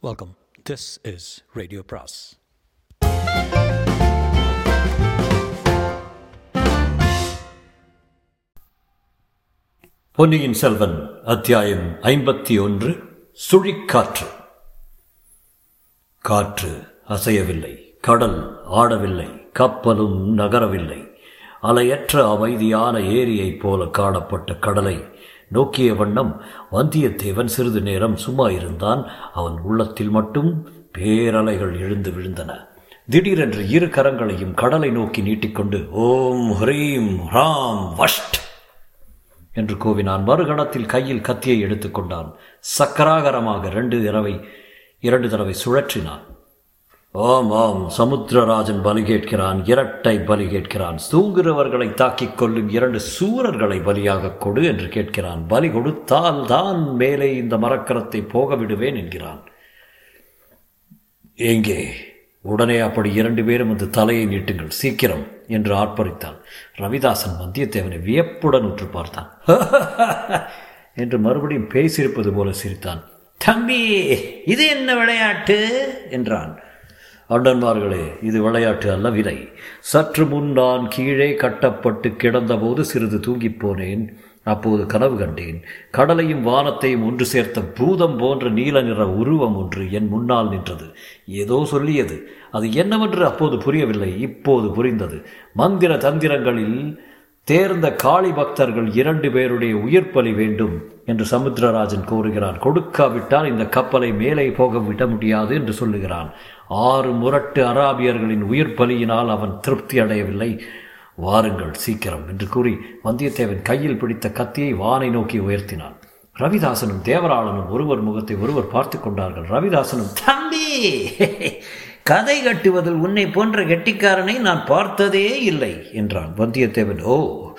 Welcome this is radio bros Ponniyin Selvan அத்தியாயம் ஐம்பத்தி ஒன்று சுழிக்காற்று. காற்று அசையவில்லை கடல் ஆடவில்லை கப்பலும் நகரவில்லை. அலையற்ற அமைதியான ஏரியைப் போல காணப்பட்ட கடலை நோக்கிய வண்ணம் வந்தியத்தேவன் சிறிது நேரம் சும்மா இருந்தான். அவன் உள்ளத்தில் மட்டும் பேரலைகள் எழுந்து விழுந்தன. திடீரென்று இரு கரங்களையும் கடலை நோக்கி நீட்டிக்கொண்டு ஓம் ஹ்ரீம் ராம் வஷ்ட் என்று கூவினான். மறுகணத்தில் கையில் கத்தியை எடுத்துக்கொண்டான். சக்கராகரமாக ரெண்டு தடவை இரண்டு தடவை சுழற்றினான். ஆம் ஆம் சமுத்திரராஜன் பலி கேட்கிறான் இரட்டை பலி கேட்கிறான் தூங்குகிறவர்களை தாக்கிக் கொள்ளும் இரண்டு சூரர்களை பலியாக கொடு என்று கேட்கிறான். பலி கொடுத்தால் தான் மேலே இந்த மரக்கரத்தை போக விடுவேன் என்கிறான். எங்கே? உடனே அப்படி இரண்டு பேரும் அந்த தலையை நீட்டுங்கள் சீக்கிரம் என்று ஆர்ப்பரித்தான். ரவிதாசன் வந்தியத்தேவனை வியப்புடன் உற்று பார்த்தான். என்று மறுபடியும் பேசியிருப்பது போல சிரித்தான். தம்பி இது என்ன விளையாட்டு? என்றான். அண்ணன்மார்களே இது விளையாட்டு அல்ல விலை சற்று முன் நான் கீழே கட்டப்பட்டு கிடந்தபோது சிறிது தூங்கிப் போனேன். அப்போது கனவு கண்டேன். கடலையும் வானத்தையும் ஒன்று சேர்த்த பூதம் போன்ற நீல நிற உருவம் ஒன்று என் முன்னால் நின்றது. ஏதோ சொல்லியது. அது என்னவென்று அப்போது புரியவில்லை. இப்போது புரிந்தது. மந்திர தந்திரங்களில் தேர்ந்த காளி பக்தர்கள் இரண்டு பேருடைய உயிர் பலி வேண்டும் என்று சமுத்திரராஜன் கூறுகிறான். கொடுக்காவிட்டால் இந்த கப்பலை மேலே போக விட முடியாது என்று சொல்லுகிறான். ஆறு முரட்டு அராபியர்களின் உயிர் பலியினால் அவன் திருப்தி அடையவில்லை. வாருங்கள் சீக்கிரம் என்று கூறி வந்தியத்தேவன் கையில் பிடித்த கத்தியை வானை நோக்கி உயர்த்தினான். ரவிதாசனும் தேவராளனும் ஒருவர் முகத்தை ஒருவர் பார்த்து கொண்டார்கள். ரவிதாசனும் தம்பி கதை கட்டுவதில் உன்னை போன்ற கெட்டிக்காரனை நான் பார்த்ததே இல்லை என்றான். வந்தியத்தேவன் ஓ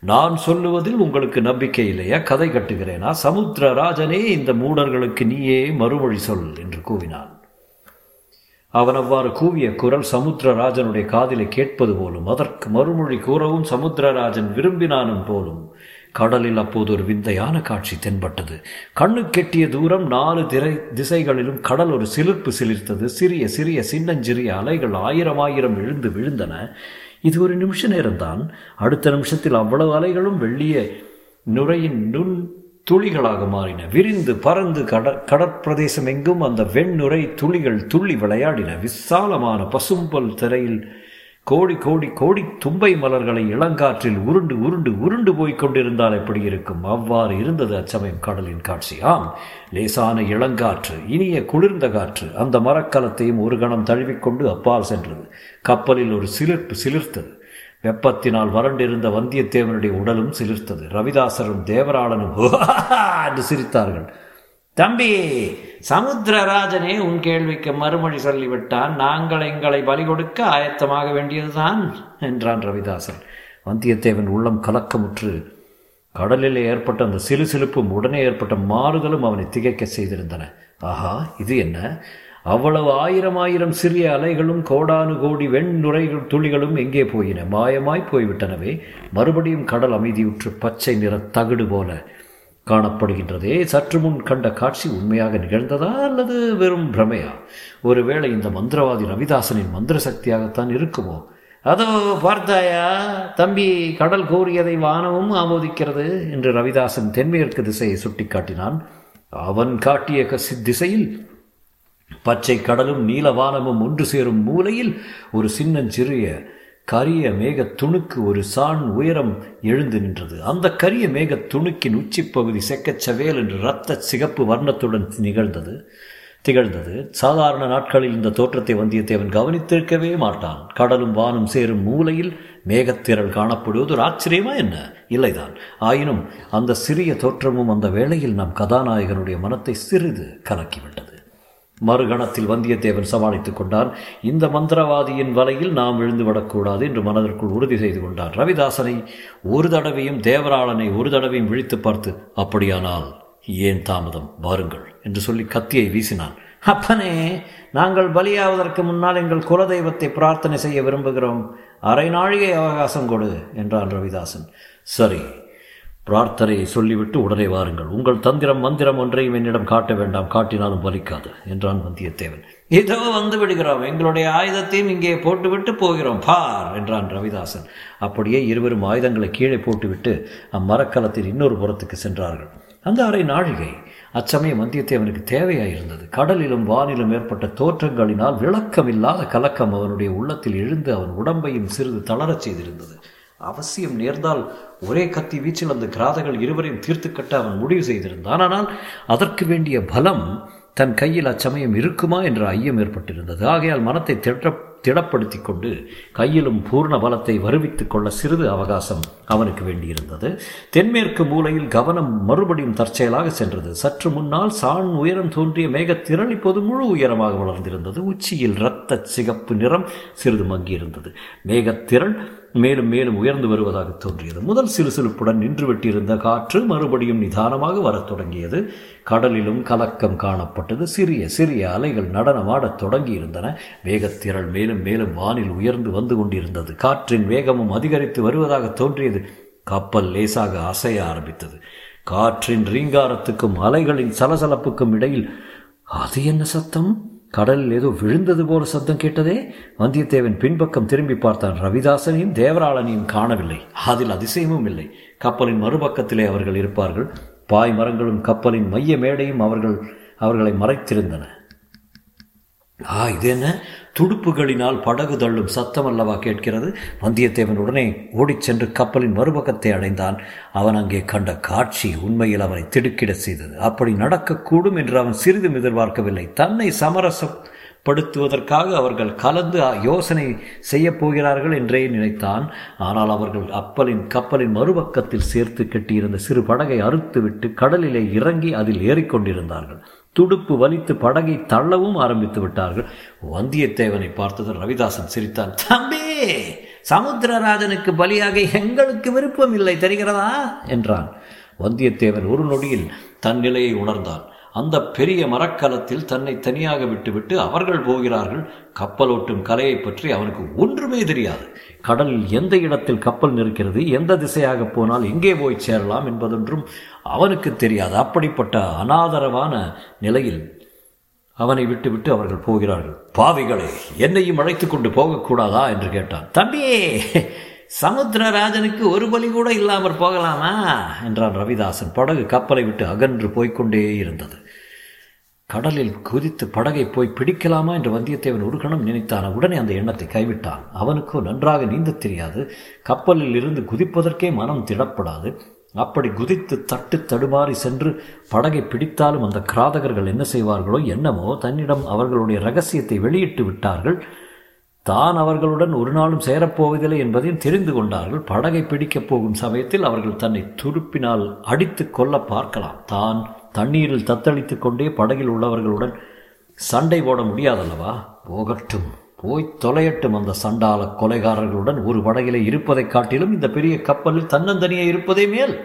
நான் சொல்லுவதில் உங்களுக்கு நம்பிக்கை இல்லையா? கதை கட்டுகிறேனா? சமுத்திரராஜனே இந்த மூடர்களுக்கு நீயே மறுமொழி சொல் என்று கூவினான். அவன் அவ்வாறு கூவிய குரல் சமுத்திரராஜனுடைய காதிலை கேட்பது போலும் அதற்கு மறுமொழி கூறவும் சமுத்திரராஜன் விரும்பினானும் போலும் கடலில் அப்போது ஒரு விந்தையான காட்சி தென்பட்டது. கண்ணு கெட்டிய தூரம் நாலு திரை திசைகளிலும் கடல் ஒரு சிலிர்ப்பு சிலிர்த்தது. சிறிய சிறிய சின்னஞ்சிறிய அலைகள் ஆயிரம் ஆயிரம் எழுந்து விழுந்தன. இது ஒரு நிமிஷ நேரம்தான். அடுத்த நிமிஷத்தில் அவ்வளவு அலைகளும் வெள்ளிய நுரையின் நுண் துளிகளாக மாறின. விரிந்து பறந்து கட கடற்பிரதேசம் எங்கும் அந்த வெண்ணுரை துளிகள் துள்ளி விளையாடின. விசாலமான பசும்பல் திரையில் கோடி கோடி கோடி தும்பை மலர்களை இளங்காற்றில் உருண்டு உருண்டு உருண்டு போய் கொண்டிருந்தால் எப்படி இருக்கும்? அவ்வாறு இருந்தது அச்சமயம் கடலின் காட்சி. ஆம் லேசான இளங்காற்று இனிய குளிர்ந்த காற்று. அந்த மரக்கலத்தையும் ஒரு கணம் தழுவிக்கொண்டு அப்பால் சென்றது. கப்பலில் ஒரு சிலிர்ப்பு சிலிர்த்தது. வெப்பத்தினால் வறண்டிருந்த வந்தியத்தேவனுடைய உடலும் சிலிர்த்தது. ரவிதாசரும் தேவராளனும் என்று சிரித்தார்கள். தம்பி சமுத்திரராஜனே உன் கேள்விக்கு மறுமொழி சொல்லிவிட்டான். நாங்கள் எங்களை பலி கொடுக்க ஆயத்தமாக வேண்டியதுதான் என்றான் ரவிதாசன். வந்தியத்தேவன் உள்ளம் கலக்கமுற்று கடலில் ஏற்பட்ட அந்த சிலு சிலுப்பும் உடனே ஏற்பட்ட மாறுதலும் அவனை திகைக்க செய்திருந்தன. ஆஹா இது என்ன? அவ்வளவு ஆயிரம் ஆயிரம் சிறிய அலைகளும் கோடானு கோடி வெண்ணுரைகள் துளிகளும் எங்கே போயின? மாயமாய் போய்விட்டனவே. மறுபடியும் கடல் அமைதியுற்று பச்சை நிற தகுடு போல காணப்படுகின்றதே. சற்று முன் கண்ட காட்சி உண்மையாக நிகழ்ந்ததா அல்லது வெறும் பிரமையா? ஒருவேளை இந்த மந்திரவாதி ரவிதாசனின் மந்திர சக்தியாகத்தான் இருக்குமோ? அதோ பார்த்தாயா தம்பி கடல் கூறியதை வானமும் ஆமோதிக்கிறது என்று ரவிதாசன் தென்மேற்கு திசையை சுட்டிக்காட்டினான். அவன் காட்டிய திசையில் பச்சை கடலும் நீலவானமும் ஒன்று சேரும் மூலையில் ஒரு சின்னஞ்சிறிய கரிய மேகத் துணுக்கு ஒரு சாண் உயரம் எழுந்து நின்றது. அந்த கரிய மேகத் துணுக்கின் உச்சிப்பகுதி செக்கச்சவேல் என்று இரத்த சிகப்பு வர்ணத்துடன் நிகழ்ந்தது திகழ்ந்தது. சாதாரண நாட்களில் இந்த தோற்றத்தை வந்தியத்தேவன் கவனித்திருக்கவே மாட்டான். கடலும் வானும் சேரும் மூலையில் மேகத்திரள் காணப்படுவது ஒரு ஆச்சரியமா என்ன? இல்லைதான். ஆயினும் அந்த சிறிய தோற்றமும் அந்த வேளையில் நம் கதாநாயகனுடைய மனத்தை சிறிது கலக்கிவிட்டது. மறுகணத்தில் வந்தியத்தேவன் சமாளித்துக் கொண்டான். இந்த மந்திரவாதியின் வலையில் நாம் விழுந்துவிடக்கூடாது என்று மனதிற்குள் உறுதி செய்து கொண்டான். ரவிதாசனை ஒரு தடவையும் தேவராளனை ஒரு தடவையும் விழித்து பார்த்து அப்படியானால் ஏன் தாமதம்? வாருங்கள் என்று சொல்லி கத்தியை வீசினான். அப்பனே நாங்கள் பலியாவதற்கு முன்னால் எங்கள் குலதெய்வத்தை பிரார்த்தனை செய்ய விரும்புகிறோம். அரை நாழிகை அவகாசம் கொடு என்றான் ரவிதாசன். சரி பிரார்த்தனையை சொல்லிவிட்டு உடனே வாருங்கள். உங்கள் தந்திரம் மந்திரம் ஒன்றையும் என்னிடம் காட்ட வேண்டாம். காட்டினாலும் பலிக்காது. என்றான் வந்தியத்தேவன். இதோ வந்து விடுகிறோம். எங்களுடைய ஆயுதத்தையும் இங்கே போட்டுவிட்டு போகிறோம். பார்! என்றான் ரவிதாசன். அப்படியே இருவரும் ஆயுதங்களை கீழே போட்டுவிட்டு அம்மரக்கலத்தில் இன்னொரு புறத்துக்கு சென்றார்கள். அந்த அரை நாழிகை அச்சமயம் வந்தியத்தேவனுக்கு தேவையாயிருந்தது. கடலிலும் வானிலும் ஏற்பட்ட தோற்றங்களினால் விளக்கமில்லாத கலக்கம் அவனுடைய உள்ளத்தில் எழுந்து அவன் உடம்பையும் சிறிது தளரச் செய்திருந்தது. அவசியம் நேர்ந்தால் ஒரே கத்தி வீச்சில் அந்த கிராதகள் இருவரையும் தீர்த்து கட்ட அவன் முடிவு செய்திருந்தான். ஆனால் அதற்கு வேண்டிய பலம் தன் கையில் அச்சமயம் இருக்குமா என்ற ஐயம் ஏற்பட்டிருந்தது. ஆகையால் மனத்தை திட திடப்படுத்தி கொண்டு கையிலும் பூர்ண பலத்தை வருவித்துக் கொள்ள சிறிது அவகாசம் அவனுக்கு வேண்டியிருந்தது. தென்மேற்கு மூலையில் கவனம் மறுபடியும் தற்செயலாக சென்றது. சற்று முன்னால் சாண் உயரம் தோன்றிய மேகத்திரள் இப்போது முழு உயரமாக வளர்ந்திருந்தது. உச்சியில் இரத்த சிகப்பு நிறம் சிறிது மங்கியிருந்தது. மேகத்திரள் மேலும் மேலும் உயர்ந்து வருவதாக தோன்றியது. முதல் சிறுசிறுப்புடன் நின்று வெட்டியிருந்த காற்று மறுபடியும் நிதானமாக வரத் தொடங்கியது. கடலிலும் கலக்கம் காணப்பட்டது. சிறிய சிறிய அலைகள் நடனமாடத் தொடங்கியிருந்தன. வேகத்திரள் மேலும் மேலும் வானில் உயர்ந்து வந்து கொண்டிருந்தது. காற்றின் வேகமும் அதிகரித்து வருவதாக தோன்றியது. கப்பல் லேசாக அசைய ஆரம்பித்தது. காற்றின் ரீங்காரத்துக்கும் அலைகளின் சலசலப்புக்கும் இடையில் அது என்ன சத்தம்? கடலில் ஏதோ விழுந்தது போல சத்தம் கேட்டதே? வந்தியத்தேவன் பின்பக்கம் திரும்பி பார்த்தான். ரவிதாசனையும் தேவராளனையும் காணவில்லை. அதில் அதிசயமும் இல்லை. கப்பலின் மறுபக்கத்திலே அவர்கள் இருப்பார்கள். பாய் மரங்களும் கப்பலின் மைய மேடையும் அவர்கள் அவர்களை மறைத்திருந்தன. ஆ இது என்ன? துடுப்புகளினால் படகு தள்ளும் சத்தம் அல்லவா கேட்கிறது? வந்தியத்தேவன் உடனே ஓடிச் சென்று கப்பலின் மறுபக்கத்தை அடைந்தான். அவன் அங்கே கண்ட காட்சி உண்மையில் அவனை திடுக்கிட செய்தது. அப்படி நடக்கக்கூடும் என்று அவன் சிறிதும் எதிர்பார்க்கவில்லை. தன்னை சமரசப்படுத்துவதற்காக அவர்கள் கலந்து யோசனை செய்யப்போகிறார்கள் என்றே நினைத்தான். ஆனால் அவர்கள் அப்பலின் கப்பலின் மறுபக்கத்தில் சேர்த்து கட்டியிருந்த சிறு படகை அறுத்துவிட்டு கடலிலே இறங்கி அதில் ஏறிக்கொண்டிருந்தார்கள். துடுப்பு வலித்து படகை தள்ளவும் ஆரம்பித்து விட்டார்கள். வந்தியத்தேவனை பார்த்தது ரவிதாசன் சிரித்தான் தம்பி சமுத்திரராஜனுக்கு பலியாக எங்களுக்கு விருப்பம் இல்லை தெரிகிறதா? என்றான். வந்தியத்தேவன் ஒரு நொடியில் தன் நிலையை உணர்ந்தான். அந்த பெரிய மரக்கலத்தில் தன்னை தனியாக விட்டுவிட்டு அவர்கள் போகிறார்கள். கப்பலோட்டும் கலையை பற்றி அவனுக்கு ஒன்றுமே தெரியாது. கடலில் எந்த இடத்தில் கப்பல் நிற்கிறது எந்த திசையாக போனால் எங்கே போய் சேரலாம் என்பதொன்றும் அவனுக்கு தெரியாது. அப்படிப்பட்ட அனாதரவான நிலையில் அவனை விட்டுவிட்டு அவர்கள் போகிறார்கள். பாவிகளே என்னையும் அழைத்து கொண்டு போகக்கூடாதா? என்று கேட்டான். தம்பியே சமுத்திரராஜனுக்கு ஒரு பலி கூட இல்லாமற் போகலாமா? என்றான் ரவிதாசன். படகு கப்பலை விட்டு அகன்று போய்கொண்டே இருந்தது. கடலில் குதித்து படகை போய் பிடிக்கலாமா என்று வந்தியத்தேவன் ஒரு கணம் நினைத்தான். உடனே அந்த எண்ணத்தை கைவிட்டான். அவனுக்கு நன்றாக நீந்த தெரியாது. கப்பலில் இருந்து குதிப்பதற்கே மனம் திடப்படாது. அப்படி குதித்து தட்டு தடுமாறி சென்று படகை பிடித்தாலும் அந்த கிராதகர்கள் என்ன செய்வார்களோ என்னமோ தன்னிடம் அவர்களுடைய ரகசியத்தை வெளியிட்டு விட்டார்கள். தான் அவர்களுடன் ஒரு நாளும் சேரப்போவதில்லை என்பதையும் தெரிந்து கொண்டார்கள். படகை பிடிக்கப் போகும் சமயத்தில் அவர்கள் தன்னை துருப்பினால் அடித்து கொல்ல பார்க்கலாம். தான் தண்ணீரில் தத்தளித்து கொண்டே படகில் உள்ளவர்களுடன் சண்டை போட முடியாதல்லவா? போகட்டும். போய் தொலையட்டும் அந்த சண்டால கொலைகாரர்களுடன். ஒரு படகிலே இருப்பதைக் காட்டிலும் இந்த பெரிய கப்பலில் தன்னந்தனியே இருப்பதே மேல்.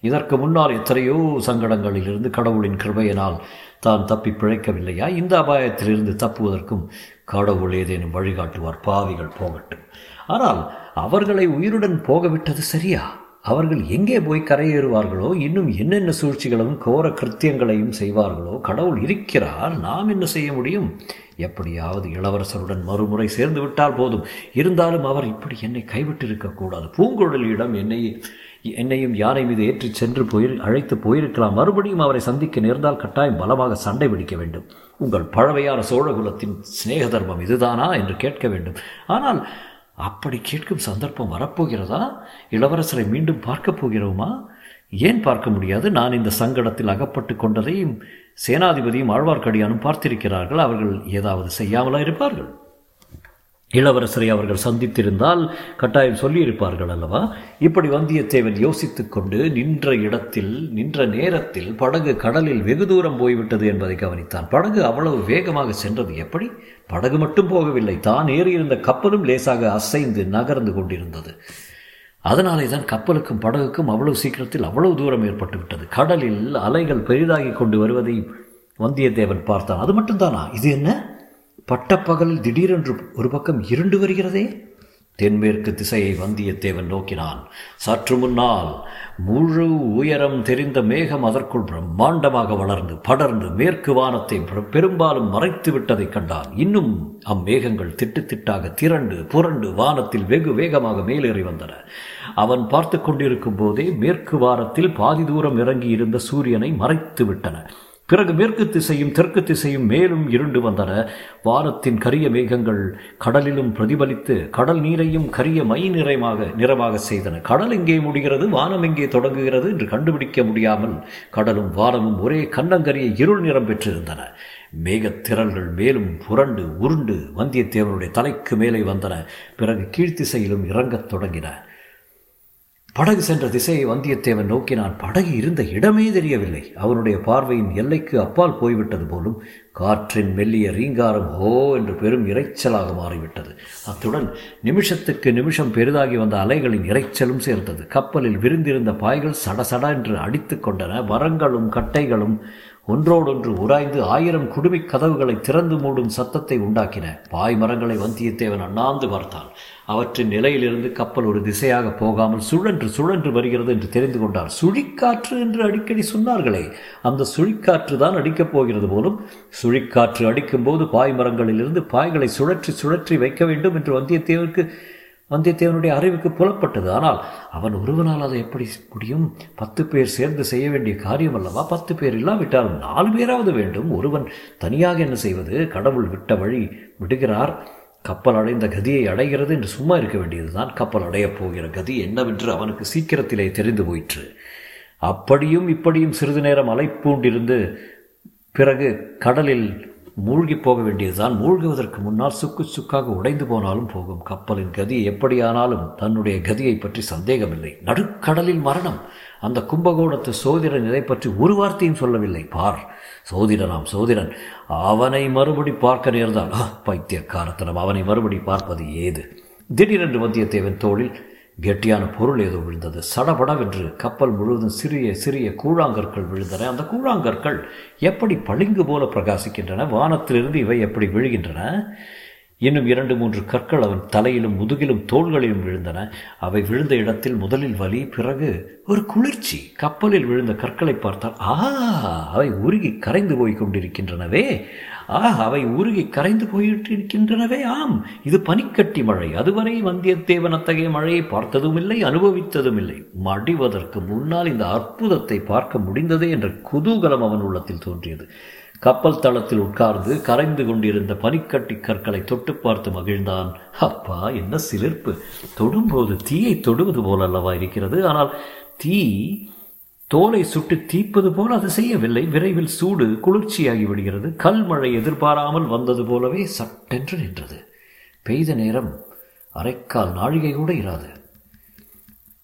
இதற்கு முன்னால் எத்தனையோ சங்கடங்களிலிருந்து கடவுளின் கிருபையினால் தான் தப்பி பிழைக்கவில்லையா? இந்த அபாயத்திலிருந்து தப்புவதற்கும் கடவுள் ஏதேனும் வழிகாட்டுவார் பாவிகள் போகட்டும். ஆனால் அவர்களை உயிருடன் போகவிட்டது சரியா? அவர்கள் எங்கே போய் கரையேறுவார்களோ இன்னும் என்னென்ன சூழ்ச்சிகளும் கோர கிருத்தியங்களையும் செய்வார்களோ கடவுள் இருக்கிறார் நாம் என்ன செய்ய முடியும்? எப்படியாவது இளவரசருடன் மறுமுறை சேர்ந்து விட்டால் போதும். இருந்தாலும் அவர் இப்படி என்னை கைவிட்டிருக்கக்கூடாது. பூங்குழலியிடம் என்னை என்னையும் யானை மீது ஏற்றிச் சென்று போய் அழைத்து போயிருக்கலாம். மறுபடியும் அவரை சந்திக்க நேர்ந்தால் கட்டாயம் பலமாக சண்டை பிடிக்க வேண்டும். உங்கள் பழமையான சோழகுலத்தின் சிநேக தர்மம் இதுதானா என்று கேட்க வேண்டும். ஆனால் அப்படி கேட்கும் சந்தர்ப்பம் வரப்போகிறதா? இளவரசரை மீண்டும் பார்க்கப் போகிறோமா? ஏன் பார்க்க முடியாது? நான் இந்த சங்கடத்தில் அகப்பட்டு கொண்டதையும் சேனாதிபதியும் ஆழ்வார்க்கடியானும் பார்த்திருக்கிறார்கள். அவர்கள் ஏதாவது செய்யாமலா இருப்பார்கள்? இளவரசரை அவர்கள் சந்தித்திருந்தால் கட்டாயம் சொல்லியிருப்பார்கள் அல்லவா? இப்படி வந்தியத்தேவன் யோசித்து கொண்டு நின்ற இடத்தில் நின்ற நேரத்தில் படகு கடலில் வெகு தூரம் போய்விட்டது என்பதை கவனித்தான். படகு அவ்வளவு வேகமாக சென்றது எப்படி? படகு மட்டும் போகவில்லை. தான் ஏறியிருந்த கப்பலும் லேசாக அசைந்து நகர்ந்து கொண்டிருந்தது. அதனாலே தான் கப்பலுக்கும் படகுக்கும் அவ்வளவு சீக்கிரத்தில் அவ்வளவு தூரம் ஏற்பட்டு விட்டது கடலில் அலைகள் பெரிதாகி கொண்டு வருவதை வந்தியத்தேவன் பார்த்தான். அது மட்டும்தானா? இது என்ன? பட்டப்பகலில் திடீரென்று ஒரு பக்கம் இருண்டு வருகிறதே? தென்மேற்கு திசையை வந்தியத்தேவன் நோக்கினான். சற்று முன்னால் முழு உயரம் தெரிந்த மேகம் அதற்குள் பிரம்மாண்டமாக வளர்ந்து படர்ந்து மேற்கு வானத்தை பெரும்பாலும் மறைத்து விட்டதைக் கண்டான். இன்னும் அம்மேகங்கள் திட்டு திட்டாக திரண்டு புரண்டு வானத்தில் வெகு வேகமாக மேலேறி வந்தன. அவன் பார்த்து கொண்டிருக்கும் போதே மேற்கு வாரத்தில் பாதி தூரம் இறங்கி இருந்த சூரியனை மறைத்து விட்டன. பிறகு மேற்கு திசையும் தெற்கு திசையும் மேலும் இருண்டு வந்தன. வானத்தின் கரிய மேகங்கள் கடலிலும் பிரதிபலித்து கடல் நீரையும் கரிய மை நிறைமாக நிறமாக செய்தன. கடல் எங்கே முடிகிறது? வானம் எங்கே தொடங்குகிறது என்று கண்டுபிடிக்க முடியாமல் கடலும் வானமும் ஒரே கண்ணங்கரிய இருள் நிறம் பெற்றிருந்தன. மேகத்திரல்கள் மேலும் புரண்டு உருண்டு வந்தியத்தேவனுடைய தலைக்கு மேலே வந்தன. பிறகு கீழ்த்திசையிலும் இறங்கத் தொடங்கின. படகு சென்ற திசையை வந்தியத்தேவன் நோக்கினான். படகு இருந்த இடமே தெரியவில்லை. அவனுடைய பார்வையின் எல்லைக்கு அப்பால் போய்விட்டது போலும் காற்றின் மெல்லிய ரீங்காரம் ஓ என்று பெரும் இறைச்சலாக மாறிவிட்டது. அத்துடன் நிமிஷத்துக்கு நிமிஷம் பெரிதாகி வந்த அலைகளின் இறைச்சலும் சேர்ந்தது. கப்பலில் விரிந்திருந்த பாய்கள் சடசட என்று அடித்து கொண்டன. மரங்களும் கட்டைகளும் ஒன்றோடொன்று உராய்ந்து ஆயிரம் குடுமிக் கதவுகளை திறந்து மூடும் சத்தத்தை உண்டாக்கின. பாய் மரங்களை வந்தியத்தேவன் அண்ணாந்து பார்த்தான். அவற்றின் நிலையிலிருந்து கப்பல் ஒரு திசையாக போகாமல் சுழன்று சுழன்று வருகிறது என்று தெரிந்து கொண்டார் சுழிக்காற்று என்று அடிக்கடி சொன்னார்களே அந்த சுழிக்காற்று தான் அடிக்கப் போகிறது போலும் சுழிக்காற்று அடிக்கும்போது பாய் மரங்களிலிருந்து பாய்களை சுழற்றி சுழற்றி வைக்க வேண்டும் என்று வந்தியத்தேவனுக்கு வந்தியத்தேவனுடைய அறிவுக்கு புலப்பட்டது. ஆனால் அவன் ஒருவனால் அதை எப்படி முடியும்? பத்து பேர் சேர்ந்து செய்ய வேண்டிய காரியம் அல்லவா? பத்து பேர் இல்லாவிட்டால் நாலு பேராவது வேண்டும். ஒருவன் தனியாக என்ன செய்வது? கடவுள் விட்ட வழி விடுகிறார். கப்பல் அடைந்த கதியை அடைகிறது என்று சும்மா இருக்க வேண்டியதுதான். கப்பல் அடையப் போகிற கதி என்னவென்று அவனுக்கு சீக்கிரத்திலே தெரிந்து போயிற்று. அப்படியும் இப்படியும் சிறிது நேரம் அலைப்பூண்டிருந்து பிறகு கடலில் மூழ்கி போக வேண்டியதுதான். மூழ்குவதற்கு முன்னால் சுக்கு சுக்காக உடைந்து போனாலும் போகும். கப்பலின் கதி எப்படியானாலும் தன்னுடைய கதியை பற்றி சந்தேகமில்லை. நடுக்கடலில் மரணம். அந்த கும்பகோணத்து சோதிடன் இதை பற்றி ஒரு வார்த்தையும் சொல்லவில்லை. பார் சோதிடனாம் சோதிடன். அவனை மறுபடி பார்க்க நேர்ந்தால் பைத்தியக்காரத்தனம். அவனை மறுபடி பார்ப்பது ஏது? திடீரென்று வந்தியத்தேவன் தோளில் கெட்டியான பொருள் ஏதோ விழுந்தது. சடபடவென்று கப்பல் முழுவதும் சிறிய சிறிய கூழாங்கற்கள் விழுந்தன. அந்த கூழாங்கற்கள் எப்படி பளிங்கு போல பிரகாசிக்கின்றன? வானத்திலிருந்து இவை எப்படி விழுகின்றன? இன்னும் இரண்டு மூன்று கற்கள் அவன் தலையிலும் முதுகிலும் தோள்களிலும் விழுந்தன. அவை விழுந்த இடத்தில் முதலில் வலி பிறகு ஒரு குளிர்ச்சி. கப்பலில் விழுந்த கற்களை பார்த்தால் ஆ அவை உருகி கரைந்து போய் கொண்டிருக்கின்றனவே. ஆக அவை உருகி கரைந்து போயிட்டிருக்கின்றனவே ஆம் இது பனிக்கட்டி மழை. அதுவரை வந்தியத்தேவன் அத்தகைய மழையை பார்த்ததும் இல்லை அனுபவித்ததும் இல்லை மடிவதற்கு முன்னால் இந்த அற்புதத்தை பார்க்க முடிந்ததே என்ற குதூகலம் அவன் உள்ளத்தில் தோன்றியது. கப்பல் தளத்தில் உட்கார்ந்து கரைந்து கொண்டிருந்த பனிக்கட்டி கற்களை தொட்டு பார்த்து மகிழ்ந்தான். அப்பா என்ன சிலிர்ப்பு. தொடும்போது தீயை தொடுவது போலல்லவா இருக்கிறது. ஆனால் தீ தோலை சுட்டு தீப்பது போல அது செய்யவில்லை. விரைவில் சூடு குளிர்ச்சியாகி விடுகிறது. கல் மழை எதிர்பாராமல் வந்தது போலவே சட்டென்று நின்றது. பெய்த நேரம் அரைக்கால் நாழிகை கூட இராது.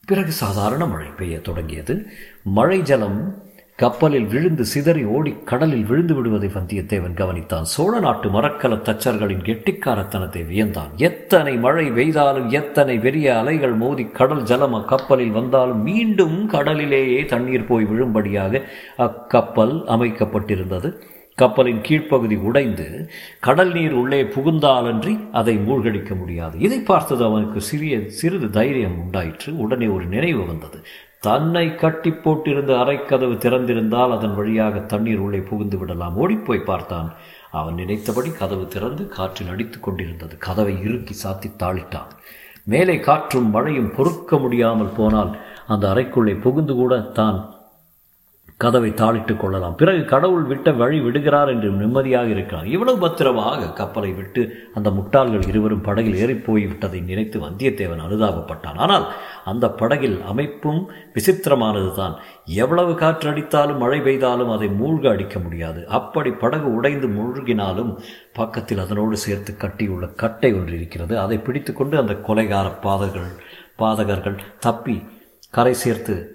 பிறகு சாதாரண மழை பெய்ய தொடங்கியது. மழை ஜலம் கப்பலில் விழுந்து சிதறி ஓடி கடலில் விழுந்து விடுவதை வந்தியத்தேவன் கவனித்தான். சோழ நாட்டு மரக்கல தச்சர்களின் கெட்டிக்காரத்தனத்தை வியந்தான். எத்தனை மழை பெய்தாலும் எத்தனை பெரிய அலைகள் மோதி கடல் ஜலம் அக்கப்பலில் வந்தாலும் மீண்டும் கடலிலேயே தண்ணீர் போய் விழும்படியாக அக்கப்பல் அமைக்கப்பட்டிருந்தது. கப்பலின் கீழ்ப்பகுதி உடைந்து கடல் நீர் உள்ளே புகுந்தாலன்றி அதை மூழ்கடிக்க முடியாது. இதை பார்த்தது அவனுக்கு சிறிய சிறிது தைரியம் உண்டாயிற்று. உடனே ஒரு நினைவு வந்தது. தன்னை கட்டி போட்டிருந்த அரைக்கதவு திறந்திருந்தால் அதன் வழியாக தண்ணீர் உள்ளே புகுந்து விடலாம். ஓடிப்போய் பார்த்தான். அவன் நினைத்தபடி கதவு திறந்து காற்றில் அடித்துக் கொண்டிருந்தது. கதவை இறுக்கி சாத்தி தாளிட்டான். மேலே காற்றும் மழையும் பொறுக்க முடியாமல் போனால் அந்த அறைக்குள்ளே புகுந்து கூட தான் கதவை தாளிட்டுக் கொள்ளலாம். பிறகு கடவுள் விட்ட வழி விடுகிறார் என்று நிம்மதியாக இருக்கலாம். இவ்வளவு பத்திரமாக கப்பலை விட்டு அந்த முட்டாள்கள் இருவரும் படகில் ஏறிப்போய் விட்டதை நினைத்து வந்தியத்தேவன் அனுதாபப்பட்டான். ஆனால் அந்த படகில் அமைப்பும் விசித்திரமானது தான். எவ்வளவு காற்றடித்தாலும் மழை பெய்தாலும் அதை மூழ்க அடிக்க முடியாது. அப்படி படகு உடைந்து மூழ்கினாலும் பக்கத்தில் அதனோடு சேர்த்து கட்டியுள்ள கட்டை ஒன்று இருக்கிறது. அதை பிடித்துக்கொண்டு அந்த கொலைகார பாதகர்கள் பாதகர்கள் தப்பி கரை சேர்த்து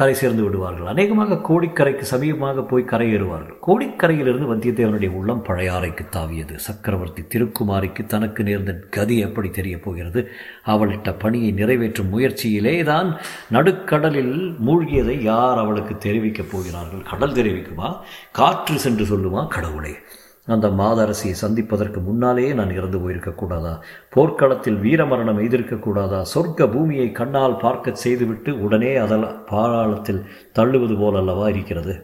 கரை சேர்ந்து விடுவார்கள். அநேகமாக கோடிக்கரைக்கு சமீபமாக போய் கரையேறுவார்கள். கோடிக்கரையிலிருந்து வந்தியத்தேவனுடைய உள்ளம் பழையாறைக்கு தாவியது. சக்கரவர்த்தி திருக்குமாரிக்கு தனக்கு நேர்ந்த கதி எப்படி தெரியப் போகிறது? அவளிட்ட பணியை நிறைவேற்றும் முயற்சியிலே தான் நடுக்கடலில் மூழ்கியதை யார் அவளுக்கு தெரிவிக்கப் போகிறார்கள்? கடல் தெரிவிக்குமா? காற்று சென்று சொல்லுமா? கடவுளே. அந்த மாதரசியை சந்திப்பதற்கு முன்னாலேயே நான் இறந்து போயிருக்கக்கூடாதா போர்க்களத்தில் வீரமரணம் எய்திருக்கக்கூடாதா சொர்க்க பூமியை கண்ணால் பார்க்க செய்துவிட்டு உடனே அதல் பாராளத்தில் தள்ளுவது போலல்லவா இருக்கிறது?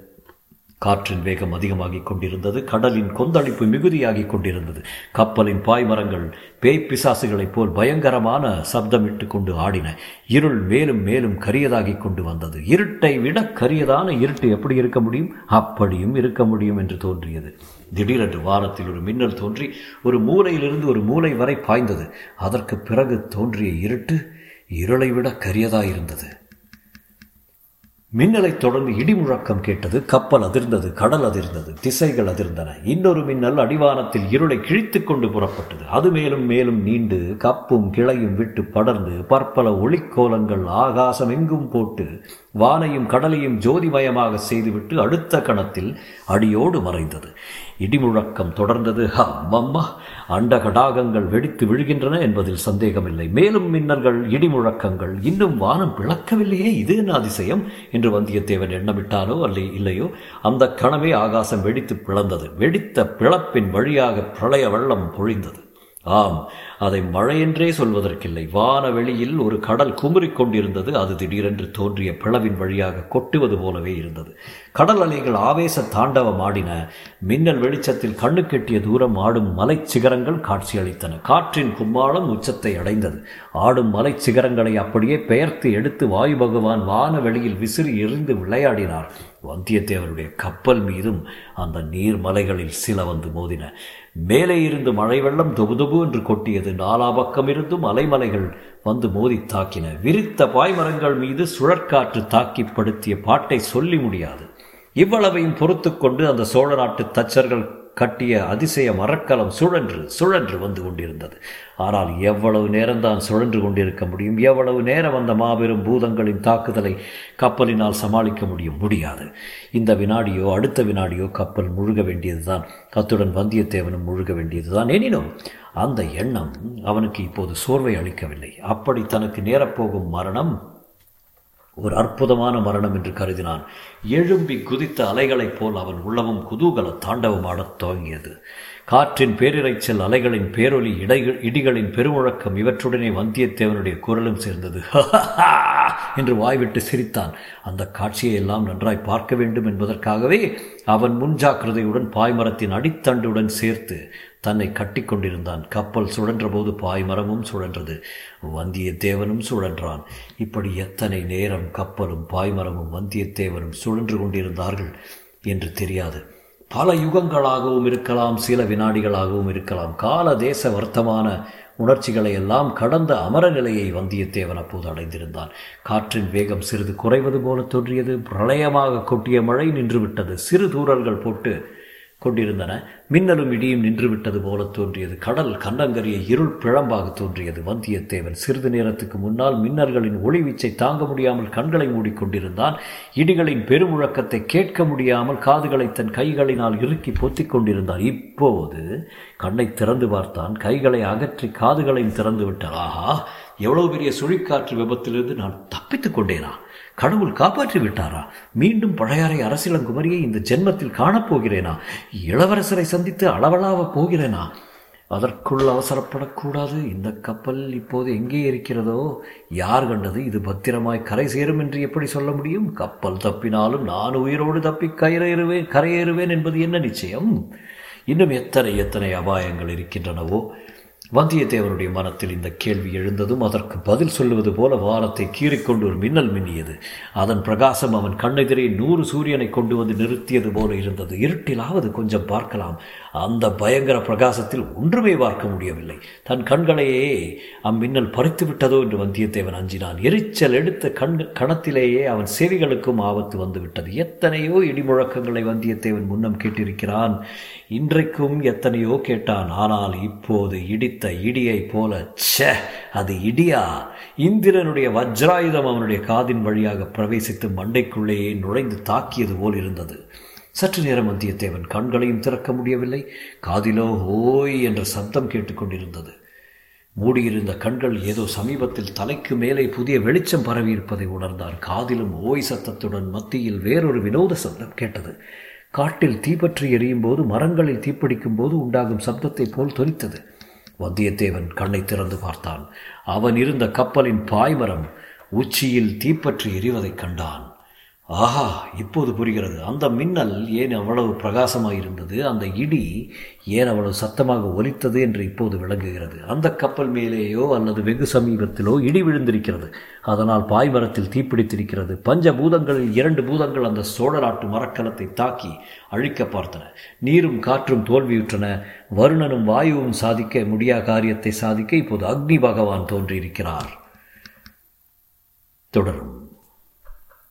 காற்றின் வேகம் அதிகமாகிக் கொண்டிருந்தது கடலின் கொந்தளிப்பு மிகுதியாகிக் கொண்டிருந்தது. கப்பலின் பாய்மரங்கள் பேய் பிசாசுகளைப் போல் பயங்கரமான சப்தமிட்டு கொண்டு ஆடின. இருள் மேலும் மேலும் கரியதாகிக் கொண்டு வந்தது. இருட்டை விட கரியதான இருட்டு எப்படி இருக்க முடியும்? அப்படியும் இருக்க முடியும் என்று தோன்றியது. திடீரென்று வானத்தில் ஒரு மின்னல் தோன்றி ஒரு மூலையிலிருந்து ஒரு மூலை வரை பாய்ந்தது. அதற்கு பிறகு தோன்றிய இருட்டு இருளை விட கரியதாயிருந்தது மின்னலைத் தொடர்ந்து இடி முழக்கம் கேட்டது. கப்பல் அதிர்ந்தது கடல் அதிர்ந்தது திசைகள் அதிர்ந்தன. இன்னொரு மின்னல் அடிவானத்தில் இருளை கிழித்து கொண்டு புறப்பட்டது. அது மேலும் மேலும் நீண்டு கப்பும் கிளையும் விட்டு படர்ந்து பற்பல ஒளிக்கோலங்கள் ஆகாசம் எங்கும் போட்டு வானையும் கடலையும் ஜோதிமயமாக செய்துவிட்டு அடுத்த கணத்தில் அடியோடு மறைந்தது. இடி முழக்கம் தொடர்ந்தது. அம்மம்மா அண்ட கடாகங்கள் வெடித்து விழுகின்றன என்பதில் சந்தேகமில்லை. மேலும் மின்னல்கள் இடிமுழக்கங்கள் இன்னும் வானம் பிளக்கவில்லையே இது என்ன அதிசயம்? என்று வந்தியத்தேவன் எண்ணமிட்டாலோ அல்ல இல்லையோ? அந்த கணமே ஆகாசம் வெடித்து பிளந்தது. வெடித்த பிளப்பின் வழியாக பிரளய வெள்ளம் பொழிந்தது. ஆம் அதை மழையென்றே சொல்வதற்கில்லை. வானவெளியில் ஒரு கடல் குமுறிக் கொண்டிருந்தது அது திடீரென்று தோன்றிய பிளவின் வழியாக கொட்டுவது போலவே இருந்தது. கடல் அலைகள் ஆவேச தாண்டவம் ஆடின மின்னல் வெளிச்சத்தில் கண்ணு கெட்டிய தூரம் ஆடும் மலைச் சிகரங்கள் காட்சியளித்தன. காற்றின் கும்மாளம் உச்சத்தை அடைந்தது. ஆடும் மலைச் சிகரங்களை அப்படியே பெயர்த்து எடுத்து வாயு பகவான் வானவெளியில் விசிறி எறிந்து விளையாடினார். வந்தியத்தேவனுடைய கப்பல் மீதும் அந்த நீர்மலைகளில் சில வந்து மோதின. மேலே இருந்து மழை வெள்ளம் தொபுதொபு என்று கொட்டியது. நாலா பக்கம் இருந்தும் அலைமலைகள் வந்து மோதி தாக்கின விரித்த பாய்மரங்கள் மீது சுழற்காற்று தாக்கி படுத்திய பாட்டை சொல்லி முடியாது. இவ்வளவையும் பொறுத்து கொண்டு அந்த சோழ நாட்டு தச்சர்கள் கட்டிய அதிசய மரக்கலம் சுழன்று சுழன்று வந்து கொண்டிருந்தது. ஆனால் எவ்வளவு நேரம்தான் சுழன்று கொண்டிருக்க முடியும்? எவ்வளவு நேரம் அந்த மாபெரும் பூதங்களின் தாக்குதலை கப்பலினால் சமாளிக்க முடியும்? முடியாது. இந்த வினாடியோ அடுத்த வினாடியோ கப்பல் முழுக வேண்டியதுதான். அத்துடன் வந்தியத்தேவனும் முழுக வேண்டியதுதான். எனினும் அந்த எண்ணம் அவனுக்கு இப்போது சோர்வை அளிக்கவில்லை. அப்படி தனக்கு நேரப்போகும் மரணம் ஒரு அற்புதமான மரணம் என்று கருதினான். எழும்பி குதித்த அலைகளைப் போல் அவன் உள்ளமும் குதூகல தாண்டவமாடத் துவங்கியது. காற்றின் பேரிரைச்சல் அலைகளின் பேரொலி இடைகள் இடிகளின் பெருமுழக்கம் இவற்றுடனே வந்தியத்தேவனுடைய குரலும் சேர்ந்தது. என்று வாய்விட்டு சிரித்தான். அந்த காட்சியை எல்லாம் நன்றாய் பார்க்க வேண்டும் என்பதற்காகவே அவன் முன்ஜாக்கிரதையுடன் பாய்மரத்தின் அடித்தண்டுடன் சேர்த்து தன்னை கட்டிக்கொண்டிருந்தான். கப்பல் சுழன்றபோது பாய்மரமும் சுழன்றது. வந்தியத்தேவனும் சுழன்றான். இப்படி எத்தனை நேரம் கப்பலும் பாய்மரமும் வந்தியத்தேவனும் சுழன்று கொண்டிருந்தார்கள் என்று தெரியாது. பல யுகங்களாகவும் இருக்கலாம் சில வினாடிகளாகவும் இருக்கலாம். கால தேச வர்த்தமான உணர்ச்சிகளை எல்லாம் கடந்த அமர நிலையை வந்தியத்தேவன் அப்போது அடைந்திருந்தான். காற்றின் வேகம் சிறிது குறைவது போல தோன்றியது. பிரளயமாக கொட்டிய மழை நின்றுவிட்டது. சிறு தூரல்கள் போட்டு கொண்டிருந்தன. மின்னலும் இடியும் நின்றுவிட்டது போல தோன்றியது. கடல் கண்ணங்கரிய இருள் பிழம்பாக தோன்றியது. வந்தியத்தேவன் சிறிது நேரத்துக்கு முன்னால் மின்னல்களின் ஒளிவீச்சை தாங்க முடியாமல் கண்களை மூடிக்கொண்டிருந்தான். இடிகளின் பெருமுழக்கத்தை கேட்க முடியாமல் காதுகளை தன் கைகளினால் இறுக்கி பொத்திக் கொண்டிருந்தான். இப்போது கண்ணை திறந்து பார்த்தான். கைகளை அகற்றி காதுகளையும் திறந்து விட்டான். ஆஹா எவ்வளவு பெரிய சுழிக்காற்று விபத்திலிருந்து நான் தப்பித்துக் கொண்டேனா? கடவுள் காப்பாற்றி விட்டாரா? மீண்டும் பழையாறை அரசியலங்குமரியை இந்த ஜென்மத்தில் காணப்போகிறேனா? இளவரசரை சந்தித்து அளவலாவ போகிறேனா? அதற்குள் அவசரப்படக்கூடாது. இந்த கப்பல் இப்போது எங்கே இருக்கிறதோ? யார் கண்டது? இது பத்திரமாய் கரை சேரும் என்று எப்படி சொல்ல முடியும்? கப்பல் தப்பினாலும் நான் உயிரோடு தப்பி கரையேறுவேன் கரையேறுவேன் என்பது என்ன நிச்சயம்? இன்னும் எத்தனை எத்தனை அபாயங்கள் இருக்கின்றனவோ? வந்தியத்தேவனுடைய மனத்தில் இந்த கேள்வி எழுந்ததும் அதற்கு பதில் சொல்லுவது போல வானத்தை கீறிக்கொண்டு ஒரு மின்னல் மின்னியது. அதன் பிரகாசம் அவன் கண்ணெதிரே நூறு சூரியனை கொண்டு வந்து நிறுத்தியது போல இருந்தது. இருட்டிலாவது கொஞ்சம் பார்க்கலாம். அந்த பயங்கர பிரகாசத்தில் ஒன்றுமே பார்க்க முடியவில்லை. தன் கண்களையே அம்மின்னல் பறித்து விட்டதோ என்று வந்தியத்தேவன் அஞ்சினான். எரிச்சல் எடுத்த கண் கணத்திலேயே அவன் செவிகளுக்கும் ஆபத்து வந்துவிட்டது. எத்தனையோ இடிமுழக்கங்களை வந்தியத்தேவன் முன்னம் கேட்டிருக்கிறான். இன்றைக்கும் எத்தனையோ கேட்டான். ஆனால் இப்போது இடித்த இடியைப் போல சே அது இடியா? இந்திரனுடைய வஜ்ராயுதம் அவனுடைய காதின் வழியாக பிரவேசித்து மண்டைக்குள்ளேயே நுழைந்து தாக்கியது போல் இருந்தது. சற்று நேரம் வந்தியத்தேவன் கண்களையும் திறக்க முடியவில்லை. காதிலோ ஓய் என்ற சப்தம் கேட்டுக்கொண்டிருந்தது மூடியிருந்த கண்கள் ஏதோ சமீபத்தில் தலைக்கு மேலே புதிய வெளிச்சம் பரவி இருப்பதை உணர்ந்தான் காதிலும் ஓய் சத்தத்துடன் மத்தியில் வேறொரு வினோத சப்தம் கேட்டது. காட்டில் தீப்பற்றி எரியும் போது மரங்களில் தீப்பிடிக்கும் போது உண்டாகும் சப்தத்தைப் போல் தொனித்தது. வந்தியத்தேவன் கண்ணை திறந்து பார்த்தான். அவன் இருந்த கப்பலின் பாய்மரம் உச்சியில் தீப்பற்றி எரிவதைக் கண்டான். ஆஹா இப்போது புரிகிறது. அந்த மின்னல் ஏன் அவ்வளவு பிரகாசமாயிருந்தது? அந்த இடி ஏன் அவ்வளவு சத்தமாக ஒலித்தது என்று இப்போது விளங்குகிறது. அந்த கப்பல் மேலேயோ அல்லது வெகு சமீபத்திலோ இடி விழுந்திருக்கிறது. அதனால் பாய்மரத்தில் தீப்பிடித்திருக்கிறது. பஞ்ச பூதங்களில் இரண்டு பூதங்கள் அந்த சோழ நாட்டு மரக்கலத்தை தாக்கி அழிக்க பார்த்தன. நீரும் காற்றும் தோல்வியுற்றன. வருணனும் வாயுவும் சாதிக்க முடியா காரியத்தை சாதிக்க இப்போது அக்னி பகவான் தோன்றியிருக்கிறார். தொடரும்.